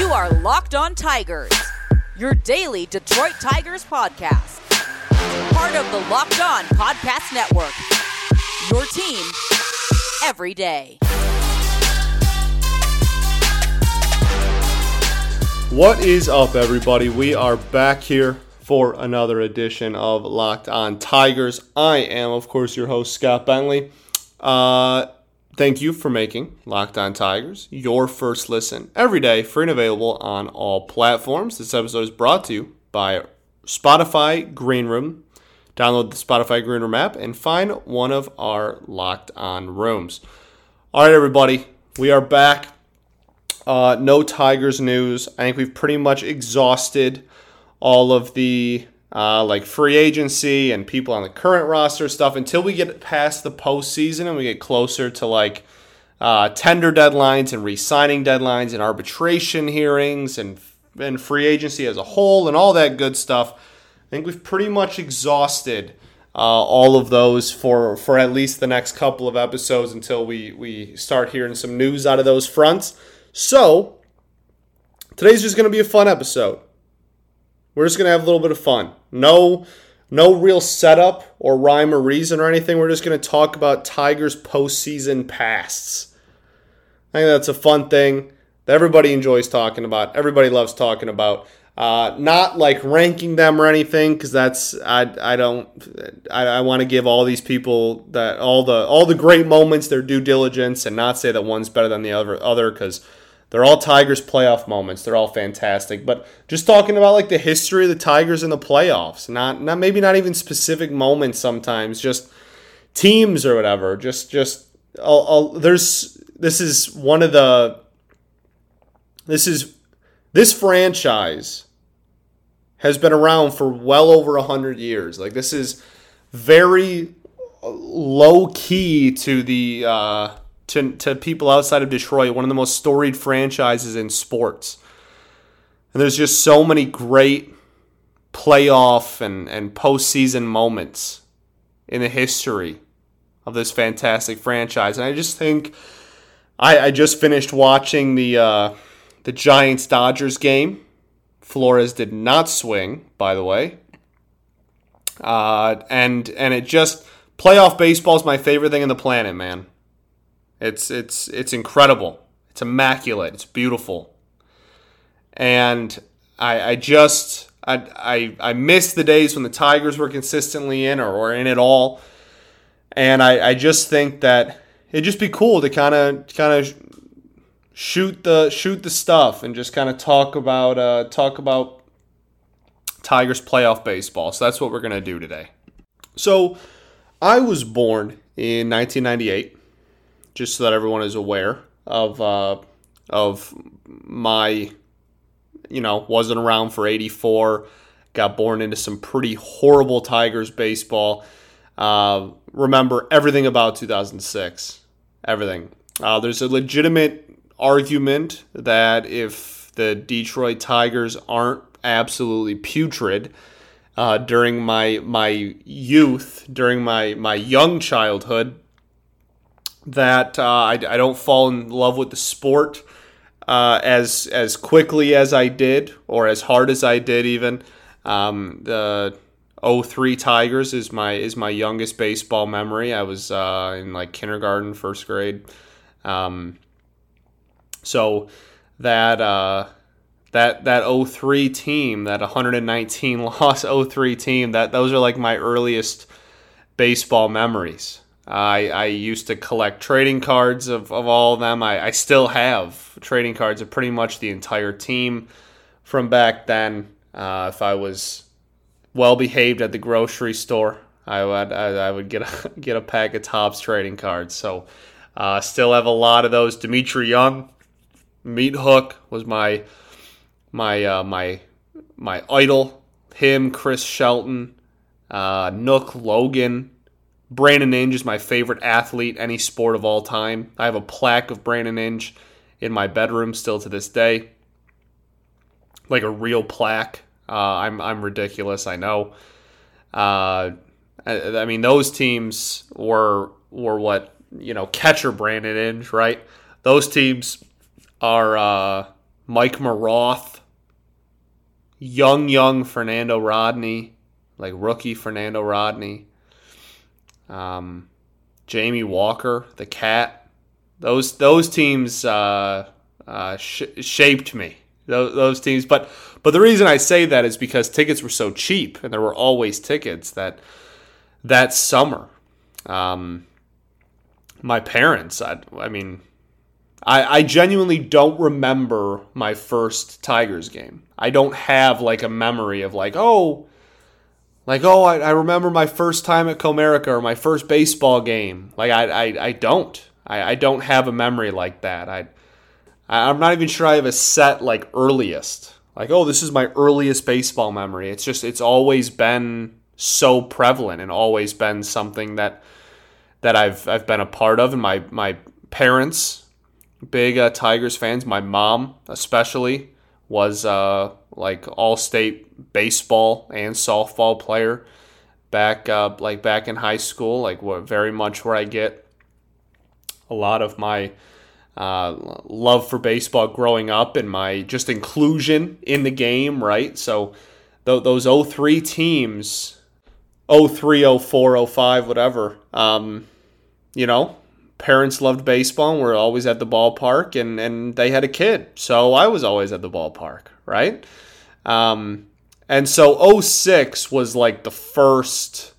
You are Locked On Tigers, your daily Detroit Tigers podcast. Part of the Locked On Podcast Network. Your team every day. What is up, everybody? We are back here for another edition of Locked On Tigers. I am, of course, your host, Scott Bentley. Uh, thank you for making Locked On Tigers your first listen every day, free and available on all platforms. This episode is brought to you by Spotify Green Room. Download the Spotify Green Room app and find one of our Locked On rooms. All right, everybody, we are back. Uh, no Tigers news. I think we've pretty much exhausted all of the uh, like free agency and people on the current roster stuff until we get past the postseason and we get closer to like uh, tender deadlines and re-signing deadlines and arbitration hearings and and free agency as a whole and all that good stuff. I think we've pretty much exhausted uh, all of those for for at least the next couple of episodes until we we start hearing some news out of those fronts. So, today's just going to be a fun episode. We're just to have a little bit of fun. No no real setup or rhyme or reason or anything. We're just to talk about Tigers postseason pasts. I think that's a fun thing that everybody enjoys talking about. Everybody loves talking about. Uh, not like ranking them or anything because that's I, I don't I, I want to give all these people that all the all the great moments their due diligence and not say that one's better than the other other because they're all Tigers playoff moments. They're all fantastic. But just talking about like the history of the Tigers in the playoffs, not not maybe not even specific moments sometimes, just teams or whatever. Just just I'll, I'll, there's this is one of the this is this franchise has been around for well over a hundred years. Like this is very low key to the uh, to, to people outside of Detroit, one of the most storied franchises in sports. And there's just so many great playoff and, and postseason moments in the history of this fantastic franchise. And I just think I, I just finished watching the uh, the Giants Dodgers game. Flores did not swing, by the way. Uh, and and it just playoff baseball is my favorite thing in the planet, man. It's it's it's incredible. It's immaculate. It's beautiful. And I I just I I, I miss the days when the Tigers were consistently in or, or in it all. And I, I just think that it'd just be cool to kind of kind of shoot the shoot the stuff and just kind of talk about uh, talk about Tigers playoff baseball. So that's what we're gonna do today. So I was born in 1998 just so that everyone is aware of uh, of my, you know, wasn't around for '84. Got born into some pretty horrible Tigers baseball. Uh, remember everything about 2006. Everything. Uh, there's a legitimate argument that if the Detroit Tigers aren't absolutely putrid uh, during my my youth, during my my young childhood, that uh, I, I, don't fall in love with the sport uh, as as quickly as I did, or as hard as I did. Even um, the 03 Tigers is my is my youngest baseball memory. I was uh, in like kindergarten, first grade. Um, so that uh, that that 03 team, that 119 loss 03 team, that those are like my earliest baseball memories. I, I used to collect trading cards of, of all of them. I, I still have trading cards of pretty much the entire team from back then. Uh, if I was well behaved at the grocery store, I would I, I, would get a, get a pack of Topps trading cards. So uh, still have a lot of those. Dmitri Young, Meat Hook was my my uh, my my idol. Him, Chris Shelton, uh, Nook Logan. Brandon Inge is my favorite athlete, any sport of all time. I have a plaque of Brandon Inge in my bedroom still to this day, like a real plaque. Uh, I'm I'm ridiculous, I know. Uh, I, I, mean, those teams were were what you know catcher Brandon Inge, right? Those teams are uh, Mike Maroth, young, young Fernando Rodney, like rookie Fernando Rodney, um, Jamie Walker, the cat. Those those teams uh, uh, sh- shaped me. Those, those teams, but but the reason I say that is because tickets were so cheap, and there were always tickets that that summer. Um, my parents, I, I mean, I, I genuinely don't remember my first Tigers game. I don't have like a memory of like, oh, like oh, I, I remember my first time at Comerica or my first baseball game. Like I, I, I don't. I, I don't have a memory like that. I, I'm not even sure I have a set like earliest. Like oh, this is my earliest baseball memory. It's just it's always been so prevalent and always been something that that I've I've been a part of, and my my parents big uh, Tigers fans. My mom, especially, was uh, like all state baseball and softball player back uh, like back in high school. Like what very much where I get a lot of my uh, love for baseball growing up and my just inclusion in the game. Right, so th- those 03 teams. 03, 04, 05, whatever. Um, you know, parents loved baseball and were always at the ballpark and, and they had a kid. So I was always at the ballpark, right? Um, and so 06 was like the first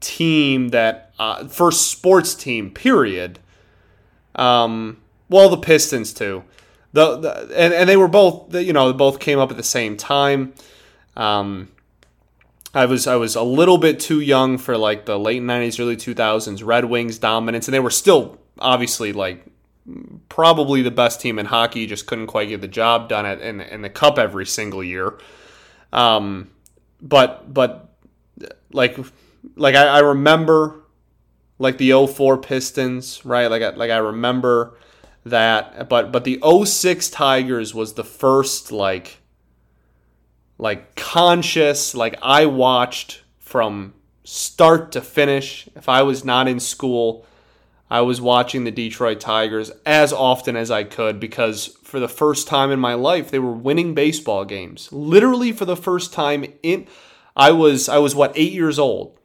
team that, uh, first sports team, period. Um, well, the Pistons too. The, the and, and they were both, you know, both came up at the same time. Um, I was I was a little bit too young for like the late '90s, early 2000s Red Wings dominance, and they were still obviously like probably the best team in hockey. Just couldn't quite get the job done at in, in the cup every single year. Um, but but like like I, I remember like the 04 Pistons, right? Like I, like I remember that, but but the 06 Tigers was the first like like conscious, like I watched from start to finish. If I was not in school, I was watching the Detroit Tigers as often as I could because for the first time in my life they were winning baseball games. Literally for the first time in I was I was what 8 years old.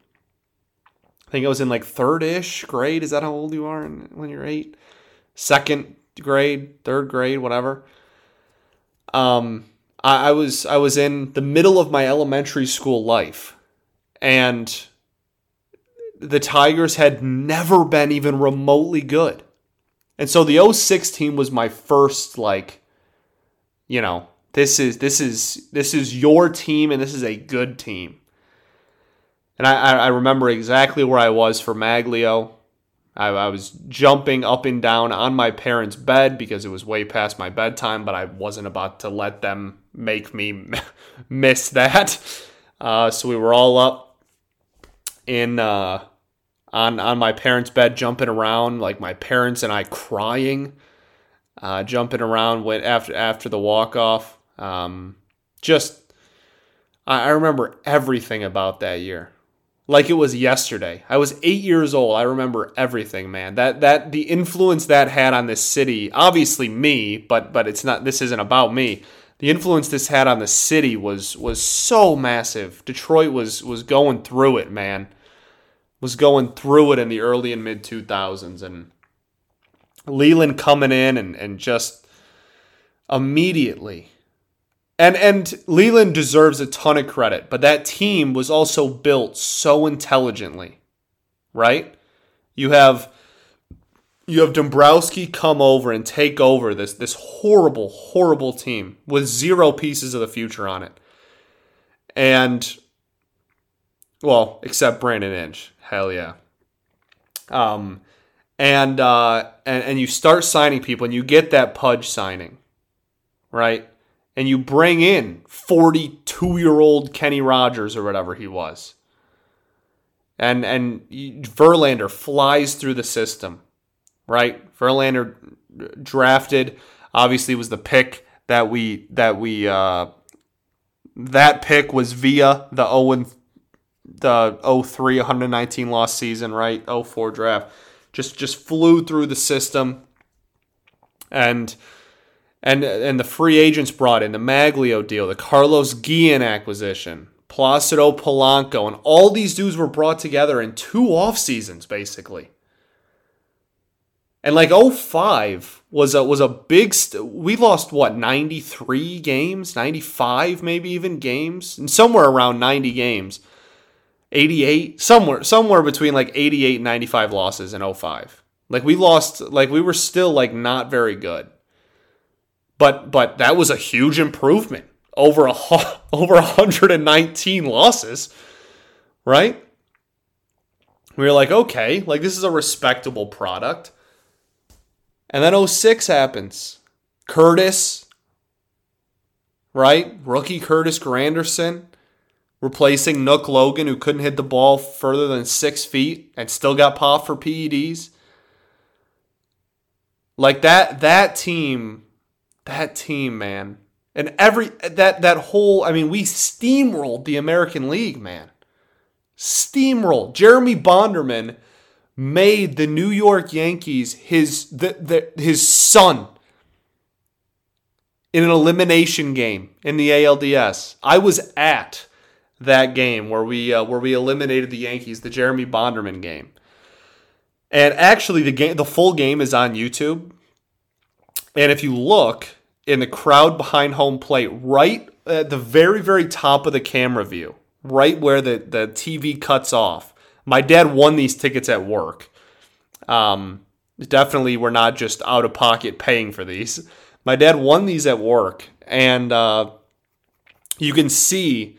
I think I was in like 3rd-ish grade. Is that how old you are when you're 8? Second grade, 3rd grade, whatever. Um I, I was I was in the middle of my elementary school life, and the Tigers had never been even remotely good. And so the 06 team was my first like you know, this is this is this is your team and this is a good team. And I, I remember exactly where I was for Magglio. I, I, was jumping up and down on my parents' bed because it was way past my bedtime, but I wasn't about to let them make me miss that. Uh, so we were all up in uh, on on my parents' bed, jumping around, like my parents and I crying, uh, jumping around when after after the walk off. Um, just I, I remember everything about that year like it was yesterday. I was eight years old. I remember everything, man. That that the influence that had on this city, obviously me, but but it's not. This isn't about me. The influence this had on the city was was so massive. Detroit was was going through it, man. Was going through it in the early and mid two thousands, and Leyland coming in and and just immediately and and Leyland deserves a ton of credit, but that team was also built so intelligently, right? You have you have Dombrowski come over and take over this this horrible, horrible team with zero pieces of the future on it. And well, except Brandon Inge. Hell yeah. Um and uh and, and you start signing people and you get that Pudge signing, right? And you bring in 42 year old Kenny Rogers or whatever he was. And and Verlander flies through the system, right? Verlander drafted obviously was the pick that we that we uh, that pick was via the 0 the 03 119 loss season, right? 04 draft. Just just flew through the system and And and the free agents brought in the Magglio deal, the Carlos Guillen acquisition, Placido Polanco, and all these dudes were brought together in two off seasons, basically. And like 05 was a was a big st- we lost what 93 games, 95 maybe even games, and somewhere around 90 games. 88 somewhere somewhere between like 88 and 95 losses in 05. Like we lost like we were still like not very good. But but that was a huge improvement over a over 119 losses, right? We were like, okay, like this is a respectable product. And then 06 happens. Curtis, right? Rookie Curtis Granderson replacing Nook Logan, who couldn't hit the ball further than six feet and still got popped for PEDs. Like that, that team, that team, man, and every that that whole. I mean, we steamrolled the American League, man. Steamrolled. Jeremy Bonderman made the New York Yankees his the, the his son in an elimination game in the ALDS. I was at that game where we uh, where we eliminated the Yankees, the Jeremy Bonderman game. And actually the game the full game is on YouTube. And if you look in the crowd behind home plate right at the very very top of the camera view, right where the the TV cuts off. My dad won these tickets at work. Um definitely we're not just out of pocket paying for these. My dad won these at work and uh you can see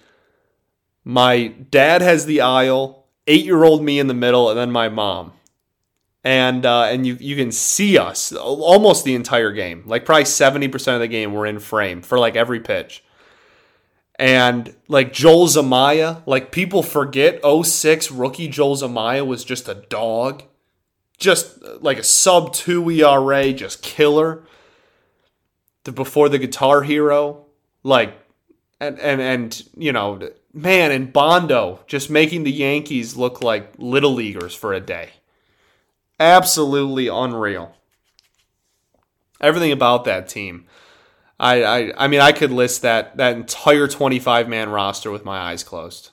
my dad has the aisle, eight year old me in the middle, and then my mom. And uh, and you you can see us almost the entire game, like probably seventy percent of the game we're in frame for like every pitch. And like Joel Zumaya, like people forget 06 rookie Joel Zumaya was just a dog. Just like a sub 2 ERA, just killer. The before the guitar hero, like and and and you know man, and Bondo just making the Yankees look like little leaguers for a day. Absolutely unreal. Everything about that team. I, I I mean I could list that that entire 25 man roster with my eyes closed.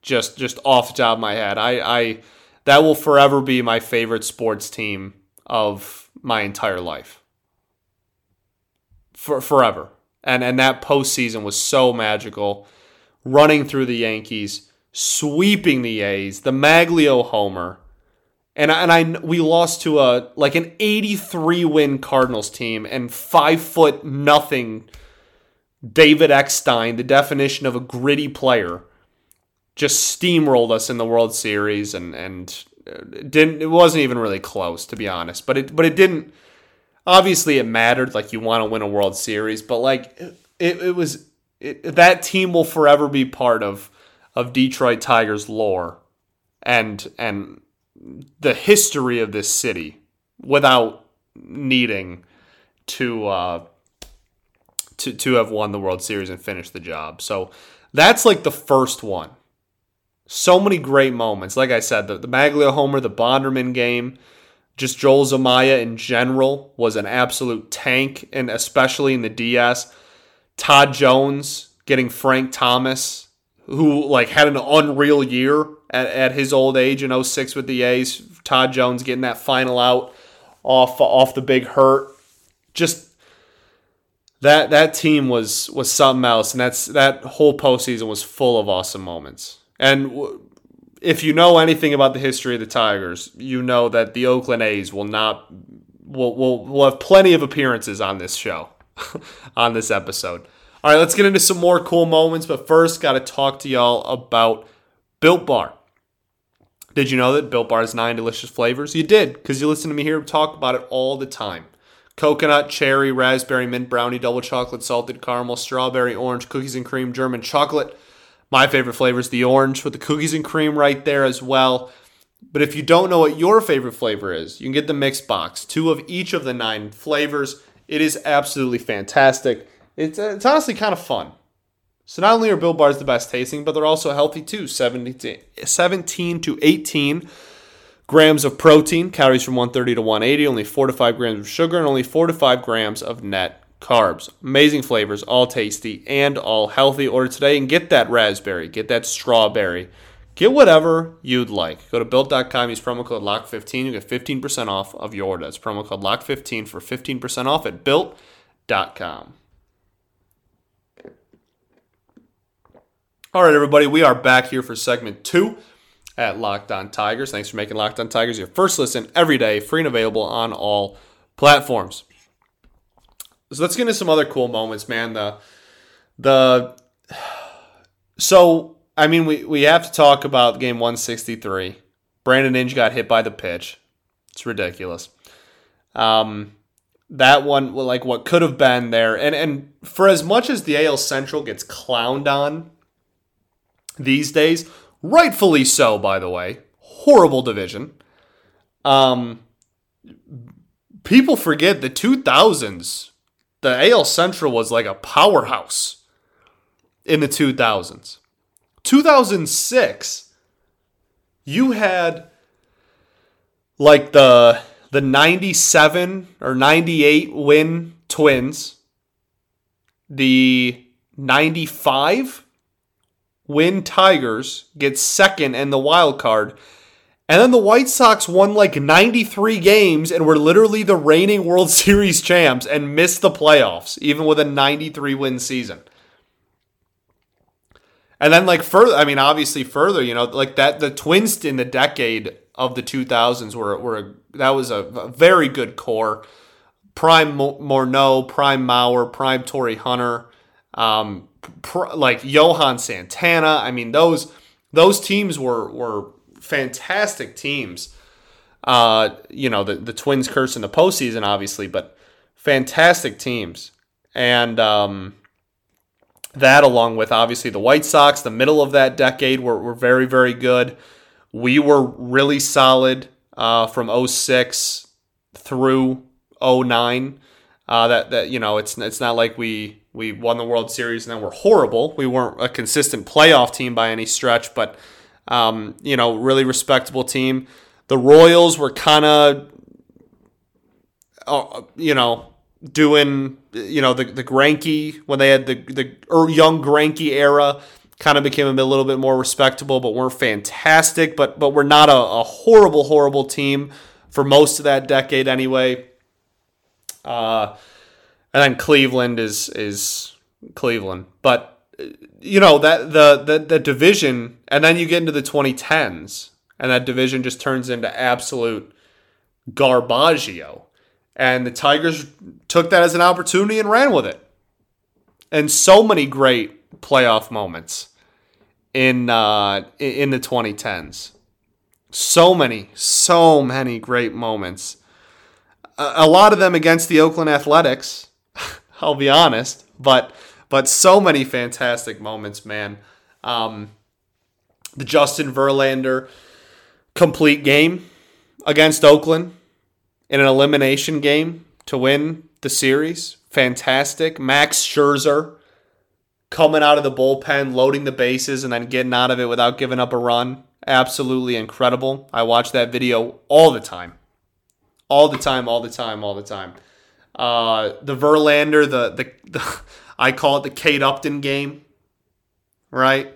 Just just off the top of my head. I, I that will forever be my favorite sports team of my entire life. For forever. And and that postseason was so magical running through the Yankees, sweeping the A's, the Magglio homer. And and I we lost to a like an 83 win Cardinals team and 5 foot nothing David Eckstein, the definition of a gritty player, just steamrolled us in the World Series and and uh, didn't it wasn't even really close to be honest, but it but it didn't obviously it mattered like you want to win a World Series, but like it, it was it, that team will forever be part of of Detroit Tigers lore and and the history of this city without needing to uh, to to have won the World Series and finished the job. So that's like the first one. So many great moments. Like I said, the, the Magglio homer, the Bonderman game, just Joel Zumaya in general was an absolute tank, and especially in the DS. Todd Jones getting Frank Thomas, who like had an unreal year at, at his old age in 06 with the A's. Todd Jones getting that final out off off the big hurt. Just that that team was was something else, and that's that whole postseason was full of awesome moments. And if you know anything about the history of the Tigers, you know that the Oakland A's will not will will, will have plenty of appearances on this show. on this episode. All right, let's get into some more cool moments, but first, got to talk to y'all about Built Bar. Did you know that Built Bar has nine delicious flavors? You did, because you listen to me here talk about it all the time coconut, cherry, raspberry, mint brownie, double chocolate, salted caramel, strawberry, orange, cookies and cream, German chocolate. My favorite flavor is the orange with the cookies and cream right there as well. But if you don't know what your favorite flavor is, you can get the mix box, two of each of the nine flavors. It is absolutely fantastic. It's, uh, it's honestly kind of fun. So not only are Built Bars the best tasting, but they're also healthy too. 17 to 18 grams of protein, calories from 130 to 180, only 4 to 5 grams of sugar, and only 4 to 5 grams of net carbs. Amazing flavors, all tasty and all healthy. Order today and get that raspberry, get that strawberry, get whatever you'd like. Go to built.com, use promo code LOCK15, you get 15% off of your order. That's promo code LOCK15 for 15% off at built.com. All right, everybody, we are back here for segment two at Locked On Tigers. Thanks for making Locked On Tigers your first listen every day, free and available on all platforms. So let's get into some other cool moments, man. The the so I mean we we have to talk about game 163. Brandon Inge got hit by the pitch. It's ridiculous. Um that one like what could have been there and and for as much as the AL Central gets clowned on these days, rightfully so, by the way. Horrible division. Um, people forget the 2000s. The AL Central was like a powerhouse in the 2000s. 2006, you had like the the 97 or 98 win Twins, the 95 win Tigers, get second and the wild card. And then the White Sox won like 93 games and were literally the reigning World Series champs and missed the playoffs, even with a 93 win season. And then, like, further, I mean, obviously, further, you know, like that, the Twins in the decade of the 2000s were, were a, that was a, very good core. Prime Morneau, Prime Mauer, Prime Torii Hunter, um, like Johan Santana. I mean, those those teams were were fantastic teams. Uh, you know, the the Twins curse in the postseason, obviously, but fantastic teams. And um, that, along with obviously the White Sox, the middle of that decade were, were very, very good. We were really solid uh, from 06 through 09. Uh, that that you know, it's it's not like we we won the World Series and then we're horrible. We weren't a consistent playoff team by any stretch, but um, you know, really respectable team. The Royals were kind of, uh, you know, doing you know the the Greinke when they had the the young Greinke era kind of became a little bit more respectable, but we're fantastic. But but we're not a, a horrible horrible team for most of that decade anyway. Uh, and then Cleveland is is Cleveland, but you know that the, the the division, and then you get into the 2010s, and that division just turns into absolute garbaggio, and the Tigers took that as an opportunity and ran with it, and so many great playoff moments in uh, in the 2010s, so many, so many great moments. A lot of them against the Oakland Athletics. I'll be honest, but but so many fantastic moments, man. Um, the Justin Verlander complete game against Oakland in an elimination game to win the series, fantastic. Max Scherzer coming out of the bullpen, loading the bases, and then getting out of it without giving up a run, absolutely incredible. I watch that video all the time all the time, all the time, all the time. Uh, the Verlander, the, the the I call it the Kate Upton game, right?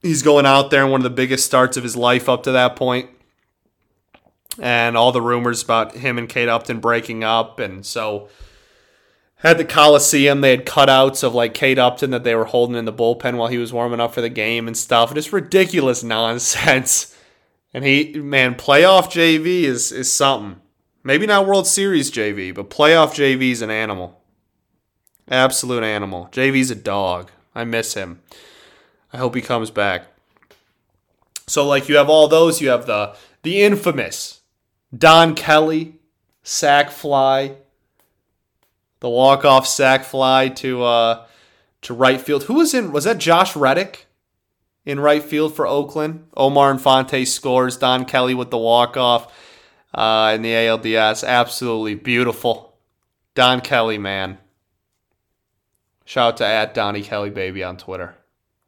He's going out there in one of the biggest starts of his life up to that point, and all the rumors about him and Kate Upton breaking up, and so had the Coliseum. They had cutouts of like Kate Upton that they were holding in the bullpen while he was warming up for the game and stuff. Just ridiculous nonsense. And he, man, playoff JV is is something. Maybe not World Series JV, but playoff JV is an animal. Absolute animal. JV's a dog. I miss him. I hope he comes back. So like you have all those, you have the the infamous Don Kelly sac fly, the walk off sac fly to uh to right field. Who was in? Was that Josh Reddick? in right field for Oakland. Omar Infante scores. Don Kelly with the walk off uh, in the ALDS. Absolutely beautiful. Don Kelly, man. Shout out to at Donnie Kelly Baby on Twitter.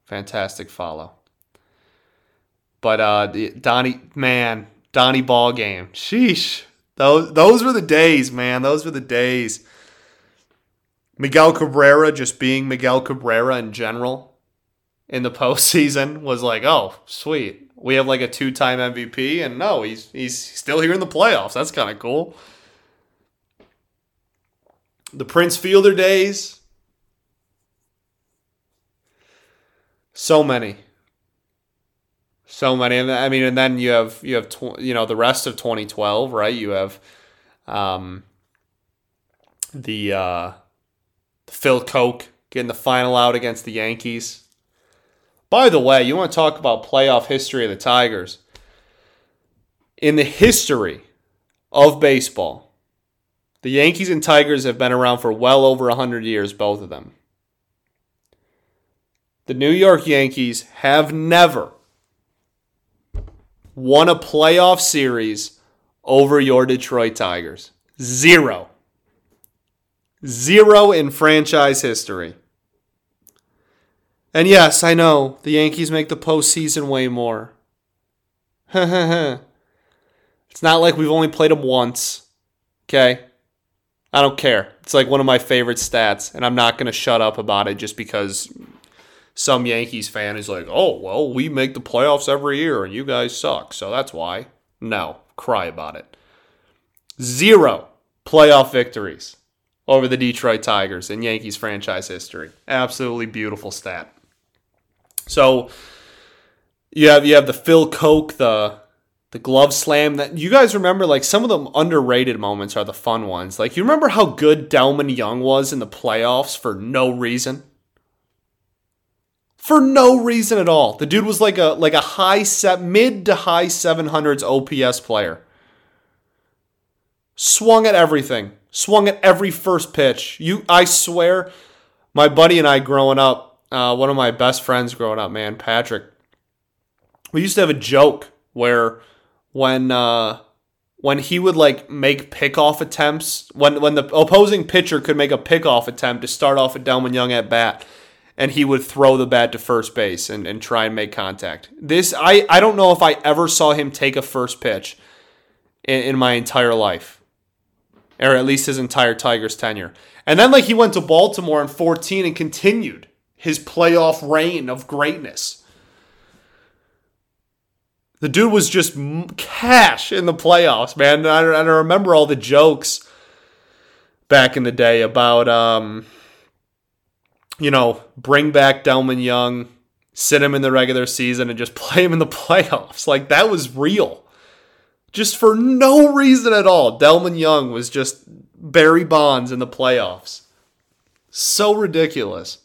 Fantastic follow. But uh, Donnie, man, Donnie ball game. Sheesh. Those those were the days, man. Those were the days. Miguel Cabrera just being Miguel Cabrera in general in the postseason was like, oh, sweet. We have like a two time MVP, and no, he's he's still here in the playoffs. That's kind of cool. The Prince Fielder days. So many. So many. And I mean, and then you have you have tw- you know the rest of 2012, right? You have um the uh Phil Coke getting the final out against the Yankees. By the way, you want to talk about playoff history of the Tigers? In the history of baseball, the Yankees and Tigers have been around for well over 100 years, both of them. The New York Yankees have never won a playoff series over your Detroit Tigers. Zero. Zero in franchise history. And yes, I know the Yankees make the postseason way more. it's not like we've only played them once. Okay? I don't care. It's like one of my favorite stats, and I'm not going to shut up about it just because some Yankees fan is like, oh, well, we make the playoffs every year and you guys suck, so that's why. No, cry about it. Zero playoff victories over the Detroit Tigers in Yankees franchise history. Absolutely beautiful stat. So you have you have the Phil Coke, the the glove slam that you guys remember like some of the underrated moments are the fun ones. Like you remember how good Delmon Young was in the playoffs for no reason? For no reason at all. The dude was like a like a high set mid to high 700s OPS player. Swung at everything swung at every first pitch. You, I swear, my buddy and I growing up, uh, one of my best friends growing up, man, Patrick. We used to have a joke where when uh, when he would like make pickoff attempts, when when the opposing pitcher could make a pickoff attempt to start off a Delmon Young at bat, and he would throw the bat to first base and, and try and make contact. This I, I don't know if I ever saw him take a first pitch in, in my entire life or at least his entire Tigers tenure. And then like he went to Baltimore in 14 and continued his playoff reign of greatness. The dude was just cash in the playoffs, man. And I, I remember all the jokes back in the day about, um, you know, bring back Delmon Young, sit him in the regular season, and just play him in the playoffs. Like that was real just for no reason at all. Delmon Young was just Barry Bonds in the playoffs. So ridiculous.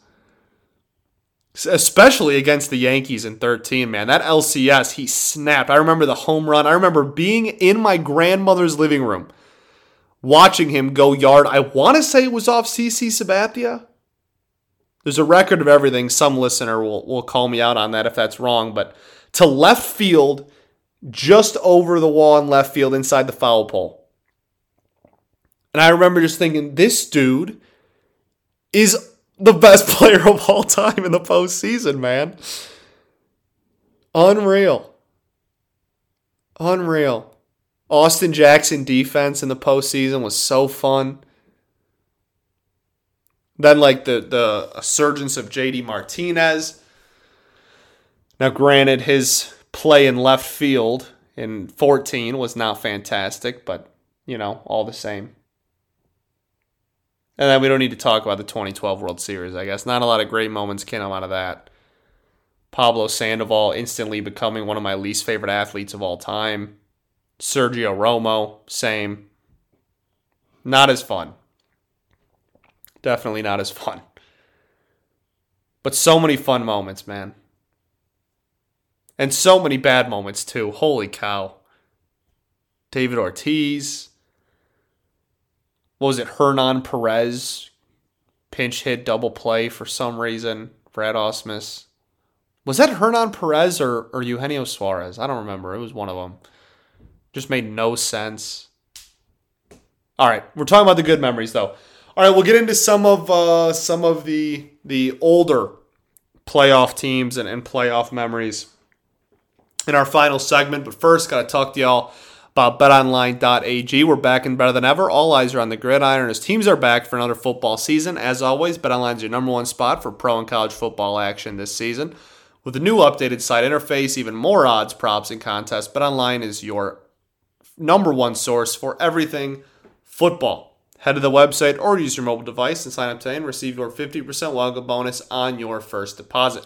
Especially against the Yankees in 13, man. That LCS, he snapped. I remember the home run. I remember being in my grandmother's living room watching him go yard. I want to say it was off CC Sabathia. There's a record of everything. Some listener will, will call me out on that if that's wrong. But to left field just over the wall in left field inside the foul pole. And I remember just thinking, this dude is the best player of all time in the postseason, man. Unreal. Unreal. Austin Jackson defense in the postseason was so fun. Then like the the surgence of JD Martinez. Now granted his play in left field in 14 was not fantastic, but, you know, all the same. And then we don't need to talk about the 2012 World Series, I guess. Not a lot of great moments came out of that. Pablo Sandoval instantly becoming one of my least favorite athletes of all time. Sergio Romo, same. Not as fun. Definitely not as fun. But so many fun moments, man. And so many bad moments, too. Holy cow. David Ortiz. What was it? Hernan Perez. Pinch hit double play for some reason. Brad Ausmus. Was that Hernan Perez or, or Eugenio Suarez? I don't remember. It was one of them. Just made no sense. All right, we're talking about the good memories though. All right, we'll get into some of uh, some of the the older playoff teams and, and playoff memories. in our final segment. But first, got to talk to y'all about betonline.ag. We're back and better than ever. All eyes are on the gridiron as teams are back for another football season. As always, betonline is your number one spot for pro and college football action this season. With the new updated site interface, even more odds, props, and contests, BetOnline is your number one source for everything football. Head to the website or use your mobile device and sign up today and receive your 50% welcome bonus on your first deposit.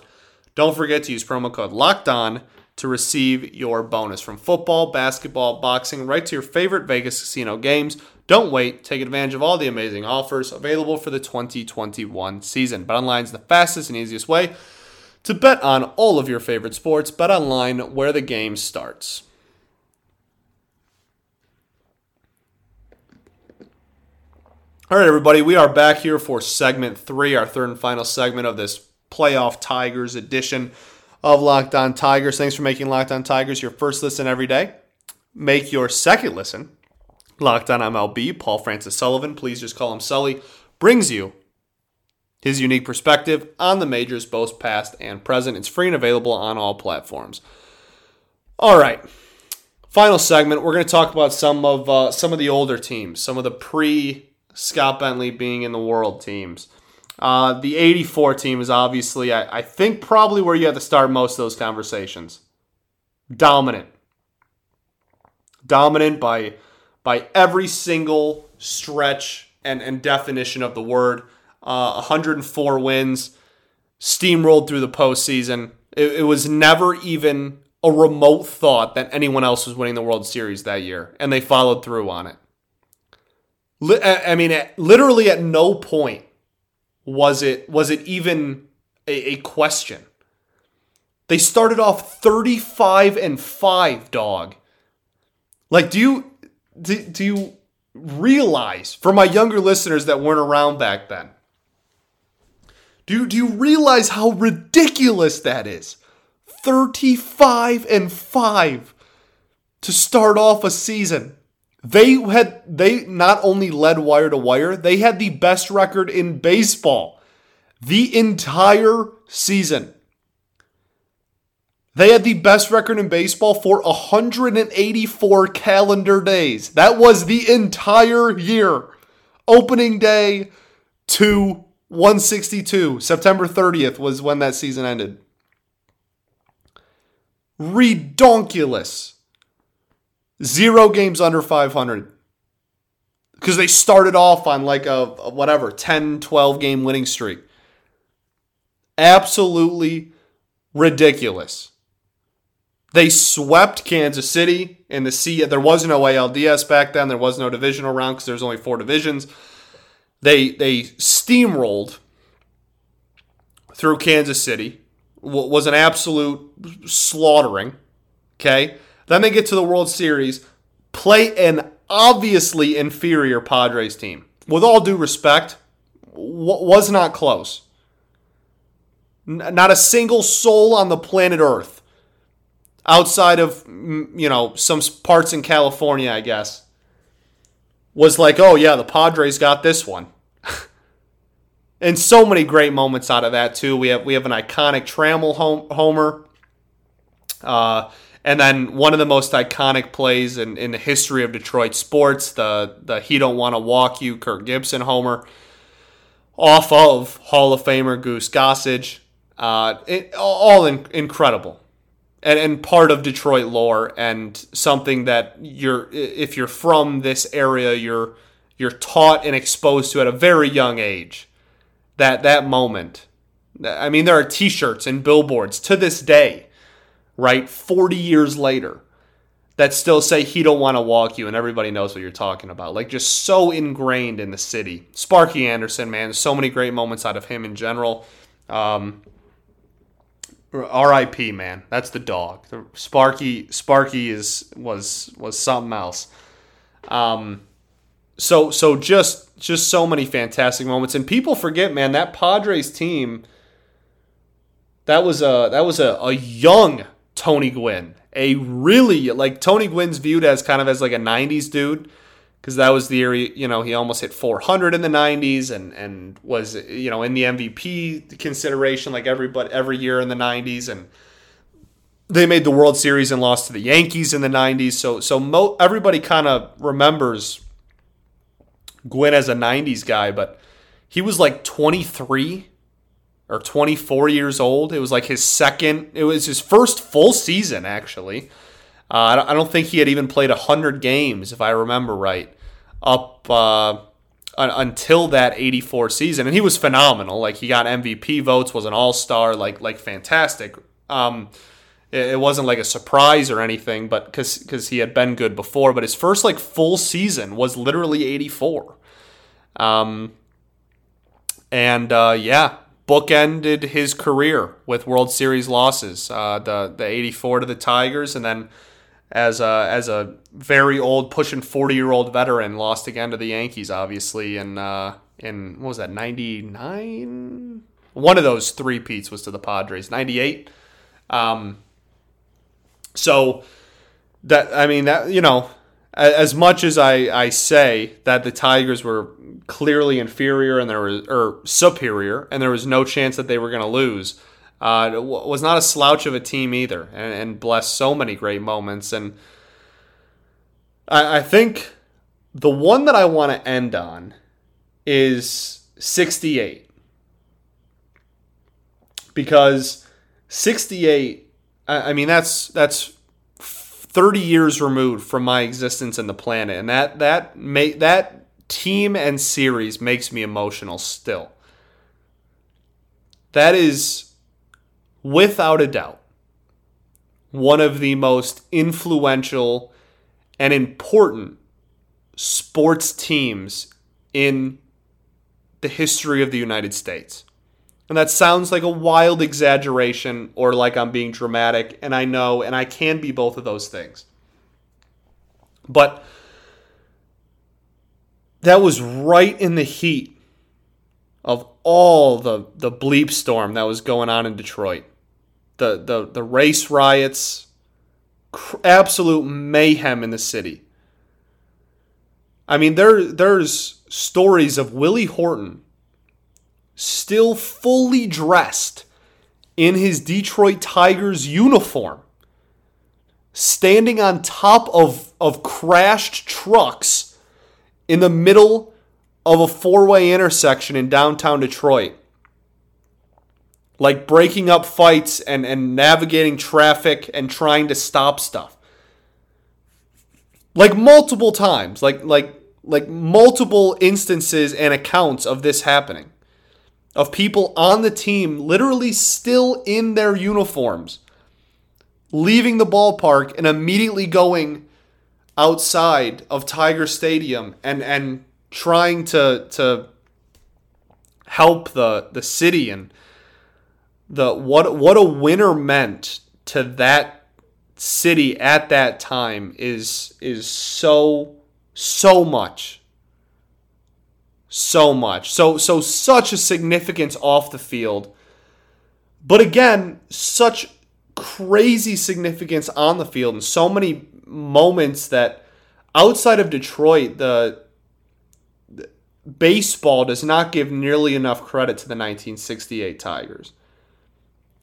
Don't forget to use promo code LOCKED ON to receive your bonus from football, basketball, boxing, right to your favorite Vegas casino games. Don't wait. Take advantage of all the amazing offers available for the 2021 season. BetOnline is the fastest and easiest way to bet on all of your favorite sports. Bet online where the game starts. All right, everybody, we are back here for segment three, our third and final segment of this playoff Tigers edition of Locked On Tigers. Thanks for making Locked On Tigers your first listen every day. Make your second listen Locked On MLB. Paul Francis Sullivan, please just call him Sully, brings you his unique perspective on the majors, both past and present. It's free and available on all platforms. All right, final segment. We're going to talk about some of uh, some of the older teams, some of the pre Scott Bentley being in the world teams. Uh, the 84 team is obviously, I, I think, probably where you have to start most of those conversations. Dominant. Dominant by by every single stretch and, and definition of the word. Uh, 104 wins, steamrolled through the postseason. It, it was never even a remote thought that anyone else was winning the World Series that year, and they followed through on it. I mean, literally at no point was it was it even a, a question. They started off 35 and 5, dog. Like do you do, do you realize for my younger listeners that weren't around back then? Do, you, do you realize how ridiculous that is? 35 and 5 to start off a season. They had they not only led wire to wire, they had the best record in baseball the entire season. They had the best record in baseball for 184 calendar days. That was the entire year. Opening day to 162. September 30th was when that season ended. Redonkulous. Zero games under 500. Because they started off on like a, a whatever, 10, 12 game winning streak. Absolutely ridiculous. They swept Kansas City in the C. There was no ALDS back then. There was no divisional round because there's only four divisions. They they steamrolled through Kansas City. Was an absolute slaughtering. Okay, then they get to the World Series, play an obviously inferior Padres team. With all due respect, was not close. Not a single soul on the planet Earth, outside of you know some parts in California, I guess, was like, "Oh yeah, the Padres got this one." and so many great moments out of that too. We have we have an iconic Trammell homer. Uh, and then one of the most iconic plays in, in the history of Detroit sports, the the he don't want to walk you, Kirk Gibson homer, off of Hall of Famer Goose Gossage. Uh, it, all in, incredible, and and part of Detroit lore, and something that you're if you're from this area, you're you're taught and exposed to at a very young age. That that moment. I mean, there are T-shirts and billboards to this day right? 40 years later that still say he don't want to walk you and everybody knows what you're talking about. Like just so ingrained in the city. Sparky Anderson, man, so many great moments out of him in general. Um, R.I.P. Man, that's the dog. Sparky, Sparky is was was something else. Um, so so just just so many fantastic moments, and people forget, man, that Padres team. That was a that was a, a young Tony Gwynn. A really like Tony Gwynn's viewed as kind of as like a 90s dude because that was the he, you know he almost hit 400 in the 90s and and was you know in the MVP consideration like every but every year in the 90s and they made the World Series and lost to the Yankees in the 90s. So so mo- everybody kind of remembers Gwynn as a 90s guy, but he was like 23 or 24 years old. It was like his second, it was his first full season, actually. Uh, I don't think he had even played 100 games, if I remember right, up uh, until that 84 season. And he was phenomenal. Like, he got MVP votes, was an all star, like, like fantastic. Um, it, wasn't like a surprise or anything, but cause because he had been good before. But his first, like, full season was literally 84. Um, and uh, yeah, bookended his career with World Series losses. Uh, the the '84 to the Tigers, and then as a as a very old, pushing 40 year old veteran, lost again to the Yankees, obviously, in uh, in what was that '99? One of those three peats was to the Padres. '98. Um, so that I mean that you know as much as I, I say that the Tigers were clearly inferior and there was or superior and there was no chance that they were going to lose, uh, was not a slouch of a team either, and, and blessed so many great moments. And I, I think the one that I want to end on is 68 because 68. I, I mean that's that's 30 years removed from my existence in the planet and that that make that team and series makes me emotional still that is without a doubt one of the most influential and important sports teams in the history of the United States. And that sounds like a wild exaggeration or like I'm being dramatic, and I know, and I can be both of those things. But that was right in the heat of all the, the bleep storm that was going on in Detroit. The, the, the race riots, absolute mayhem in the city. I mean, there there's stories of Willie Horton still fully dressed in his Detroit Tigers uniform, standing on top of, of crashed trucks in the middle of a four way intersection in downtown Detroit. Like breaking up fights and, and navigating traffic and trying to stop stuff. Like multiple times. Like like like multiple instances and accounts of this happening of people on the team literally still in their uniforms, leaving the ballpark and immediately going outside of Tiger Stadium and and trying to to help the the city and the what what a winner meant to that city at that time is is so so much so much. So so such a significance off the field. But again, such crazy significance on the field and so many moments that outside of Detroit the, the baseball does not give nearly enough credit to the 1968 Tigers.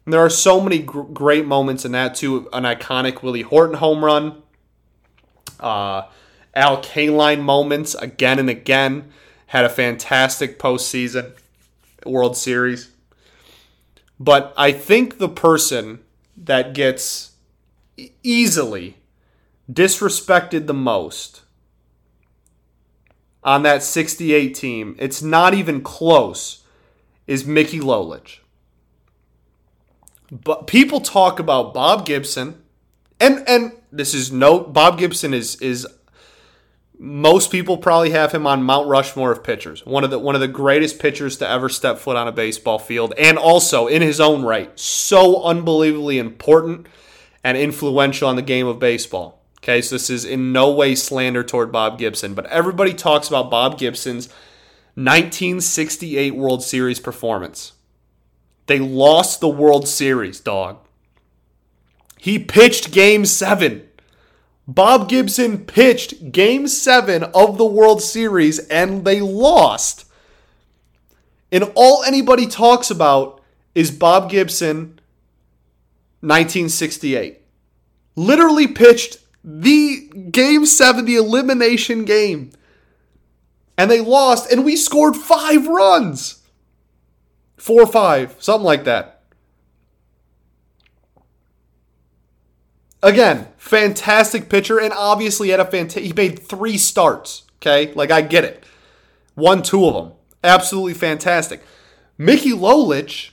there are so many gr- great moments in that too. An iconic Willie Horton home run, uh, Al Kaline moments again and again had a fantastic postseason World Series. But I think the person that gets easily disrespected the most on that 68 team, it's not even close, is Mickey Lolich. But people talk about Bob Gibson, and and this is no Bob Gibson is is most people probably have him on Mount Rushmore of pitchers. One of the one of the greatest pitchers to ever step foot on a baseball field, and also in his own right, so unbelievably important and influential on the game of baseball. Okay, so this is in no way slander toward Bob Gibson, but everybody talks about Bob Gibson's 1968 World Series performance. They lost the World Series, dog. He pitched game seven. Bob Gibson pitched game seven of the World Series and they lost. And all anybody talks about is Bob Gibson 1968. literally pitched the game seven, the elimination game. And they lost, and we scored five runs. Four or five, something like that. Again, fantastic pitcher, and obviously had a fantastic. He made three starts. Okay, like I get it. Won two of them. Absolutely fantastic. Mickey Lolich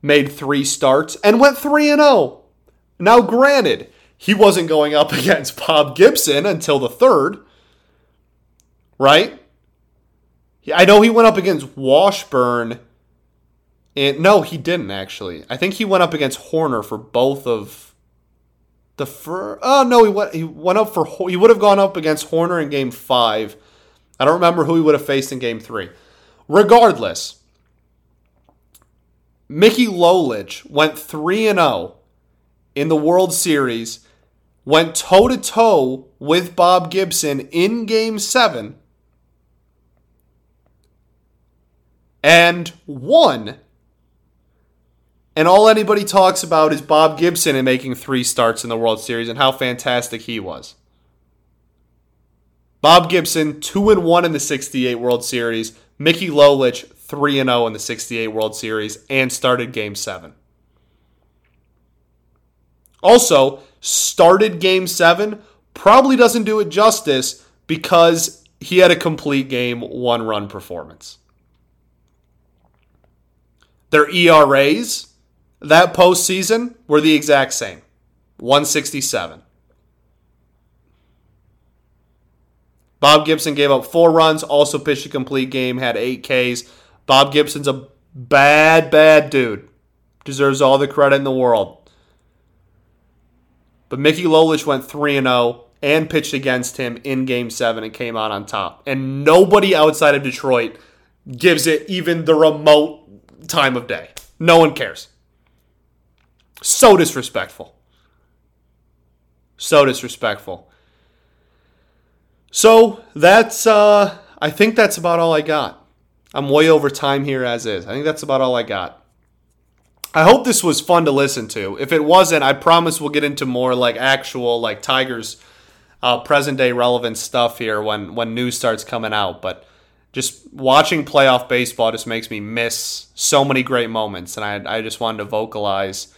made three starts and went three and zero. Oh. Now, granted, he wasn't going up against Bob Gibson until the third, right? I know he went up against Washburn. And no, he didn't actually. I think he went up against Horner for both of the fir- Oh no, he went he went up for he would have gone up against Horner in game 5. I don't remember who he would have faced in game 3. Regardless, Mickey Lolich went 3 and 0 in the World Series, went toe to toe with Bob Gibson in game 7 and won. And all anybody talks about is Bob Gibson and making three starts in the World Series and how fantastic he was. Bob Gibson, 2 and 1 in the 68 World Series. Mickey Lolich, 3 and 0 in the 68 World Series and started game 7. Also, started game 7 probably doesn't do it justice because he had a complete game, one run performance. Their ERAs that postseason were the exact same 167. Bob Gibson gave up four runs, also pitched a complete game, had eight Ks. Bob Gibson's a bad, bad dude. Deserves all the credit in the world. But Mickey Lolich went 3 0 and pitched against him in game seven and came out on top. And nobody outside of Detroit gives it even the remote time of day. No one cares. So disrespectful. So disrespectful. So that's uh I think that's about all I got. I'm way over time here as is. I think that's about all I got. I hope this was fun to listen to. If it wasn't, I promise we'll get into more like actual like Tigers uh, present day relevant stuff here when when news starts coming out. But just watching playoff baseball just makes me miss so many great moments, and I I just wanted to vocalize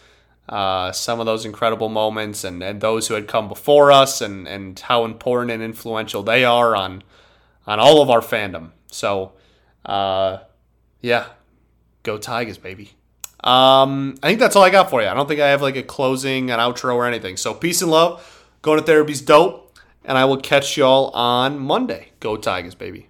uh, some of those incredible moments and, and those who had come before us and, and how important and influential they are on on all of our fandom. So, uh, yeah, go Tigers, baby. Um, I think that's all I got for you. I don't think I have like a closing, an outro, or anything. So, peace and love. Going to therapy's dope, and I will catch y'all on Monday. Go Tigers, baby.